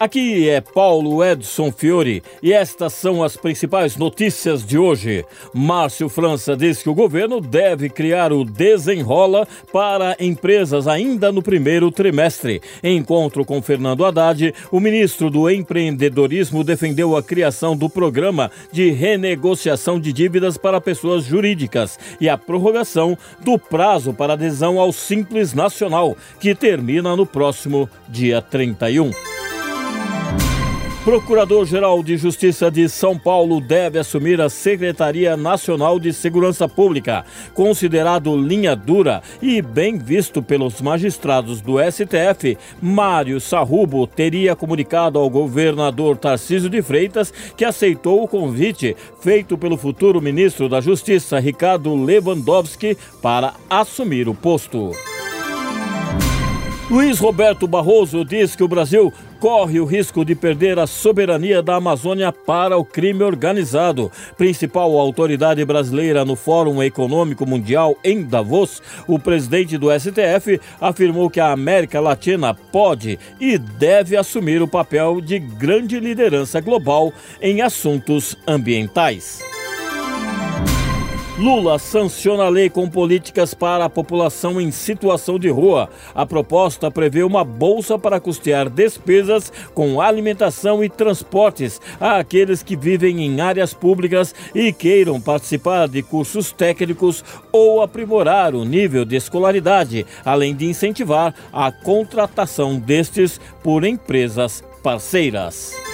Aqui é Paulo Edson Fiore e estas são as principais notícias de hoje. Márcio França diz que o governo deve criar o Desenrola para empresas ainda no primeiro trimestre. Em encontro com Fernando Haddad, o ministro do Empreendedorismo defendeu a criação do programa de renegociação de dívidas para pessoas jurídicas e a prorrogação do prazo para adesão ao Simples Nacional, que termina no próximo dia 31. Procurador-Geral de Justiça de São Paulo deve assumir a Secretaria Nacional de Segurança Pública. Considerado linha dura e bem visto pelos magistrados do STF, Mário Sarrubo teria comunicado ao governador Tarcísio de Freitas que aceitou o convite feito pelo futuro ministro da Justiça, Ricardo Lewandowski, para assumir o posto. Luiz Roberto Barroso diz que o Brasil corre o risco de perder a soberania da Amazônia para o crime organizado. Principal autoridade brasileira no Fórum Econômico Mundial em Davos, o presidente do STF afirmou que a América Latina pode e deve assumir o papel de grande liderança global em assuntos ambientais. Lula sanciona a lei com políticas para a população em situação de rua. A proposta prevê uma bolsa para custear despesas com alimentação e transportes àqueles que vivem em áreas públicas e queiram participar de cursos técnicos ou aprimorar o nível de escolaridade, além de incentivar a contratação destes por empresas parceiras.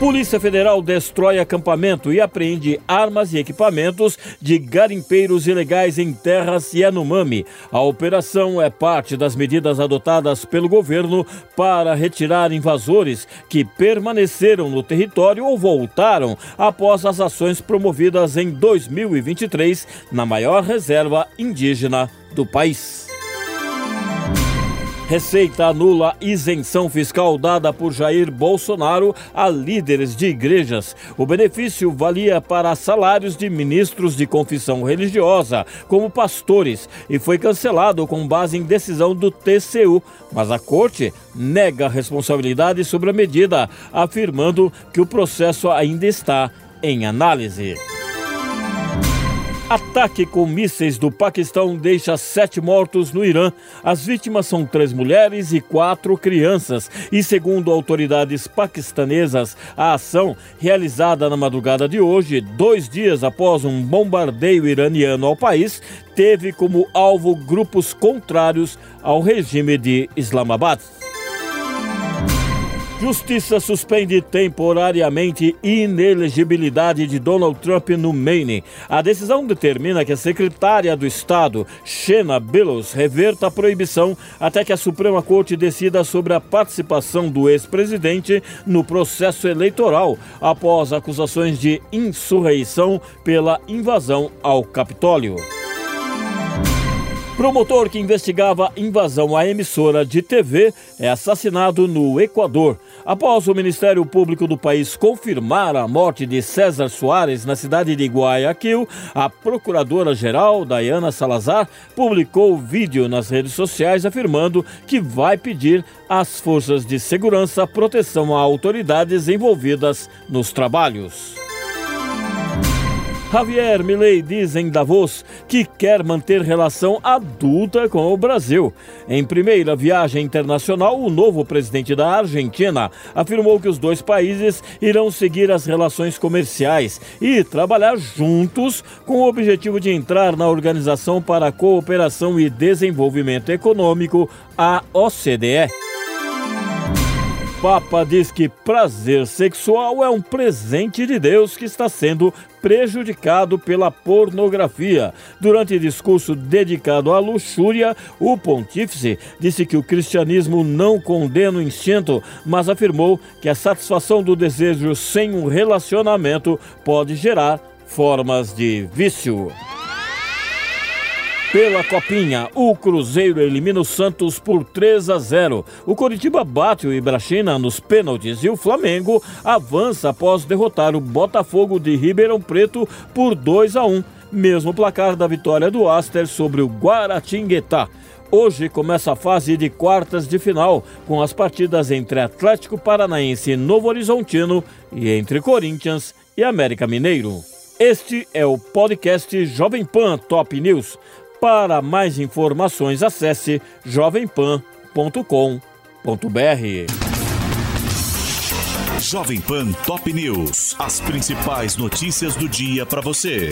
Polícia Federal destrói acampamento e apreende armas e equipamentos de garimpeiros ilegais em terras Yanomami. A operação é parte das medidas adotadas pelo governo para retirar invasores que permaneceram no território ou voltaram após as ações promovidas em 2023 na maior reserva indígena do país. Receita anula isenção fiscal dada por Jair Bolsonaro a líderes de igrejas. O benefício valia para salários de ministros de confissão religiosa, como pastores, e foi cancelado com base em decisão do TCU. Mas a corte nega responsabilidade sobre a medida, afirmando que o processo ainda está em análise. Ataque com mísseis do Paquistão deixa sete mortos no Irã. As vítimas são três mulheres e quatro crianças. E segundo autoridades paquistanesas, a ação, realizada na madrugada de hoje, dois dias após um bombardeio iraniano ao país, teve como alvo grupos contrários ao regime de Islamabad. Justiça suspende temporariamente inelegibilidade de Donald Trump no Maine. A decisão determina que a secretária do Estado, Shena Billows, reverta a proibição até que a Suprema Corte decida sobre a participação do ex-presidente no processo eleitoral, após acusações de insurreição pela invasão ao Capitólio. Promotor que investigava invasão à emissora de TV é assassinado no Equador. Após o Ministério Público do país confirmar a morte de César Soares na cidade de Guayaquil, a procuradora-geral, Dayana Salazar, publicou vídeo nas redes sociais afirmando que vai pedir às forças de segurança proteção a autoridades envolvidas nos trabalhos. Javier Milei diz em Davos que quer manter relação adulta com o Brasil. Em primeira viagem internacional, o novo presidente da Argentina afirmou que os dois países irão seguir as relações comerciais e trabalhar juntos com o objetivo de entrar na Organização para a Cooperação e Desenvolvimento Econômico, a OCDE. Papa diz que prazer sexual é um presente de Deus que está sendo prejudicado pela pornografia. Durante discurso dedicado à luxúria, o pontífice disse que o cristianismo não condena o instinto, mas afirmou que a satisfação do desejo sem um relacionamento pode gerar formas de vício. Pela Copinha, o Cruzeiro elimina o Santos por 3 a 0. O Coritiba bate o Ibrachina nos pênaltis e o Flamengo avança após derrotar o Botafogo de Ribeirão Preto por 2 a 1. mesmo placar da vitória do Aster sobre o Guaratinguetá. Hoje começa a fase de quartas de final, com as partidas entre Atlético Paranaense e Novo Horizontino e entre Corinthians e América Mineiro. Este é o podcast Jovem Pan Top News. Para mais informações, acesse jovempan.com.br. Jovem Pan Top News. As principais notícias do dia para você.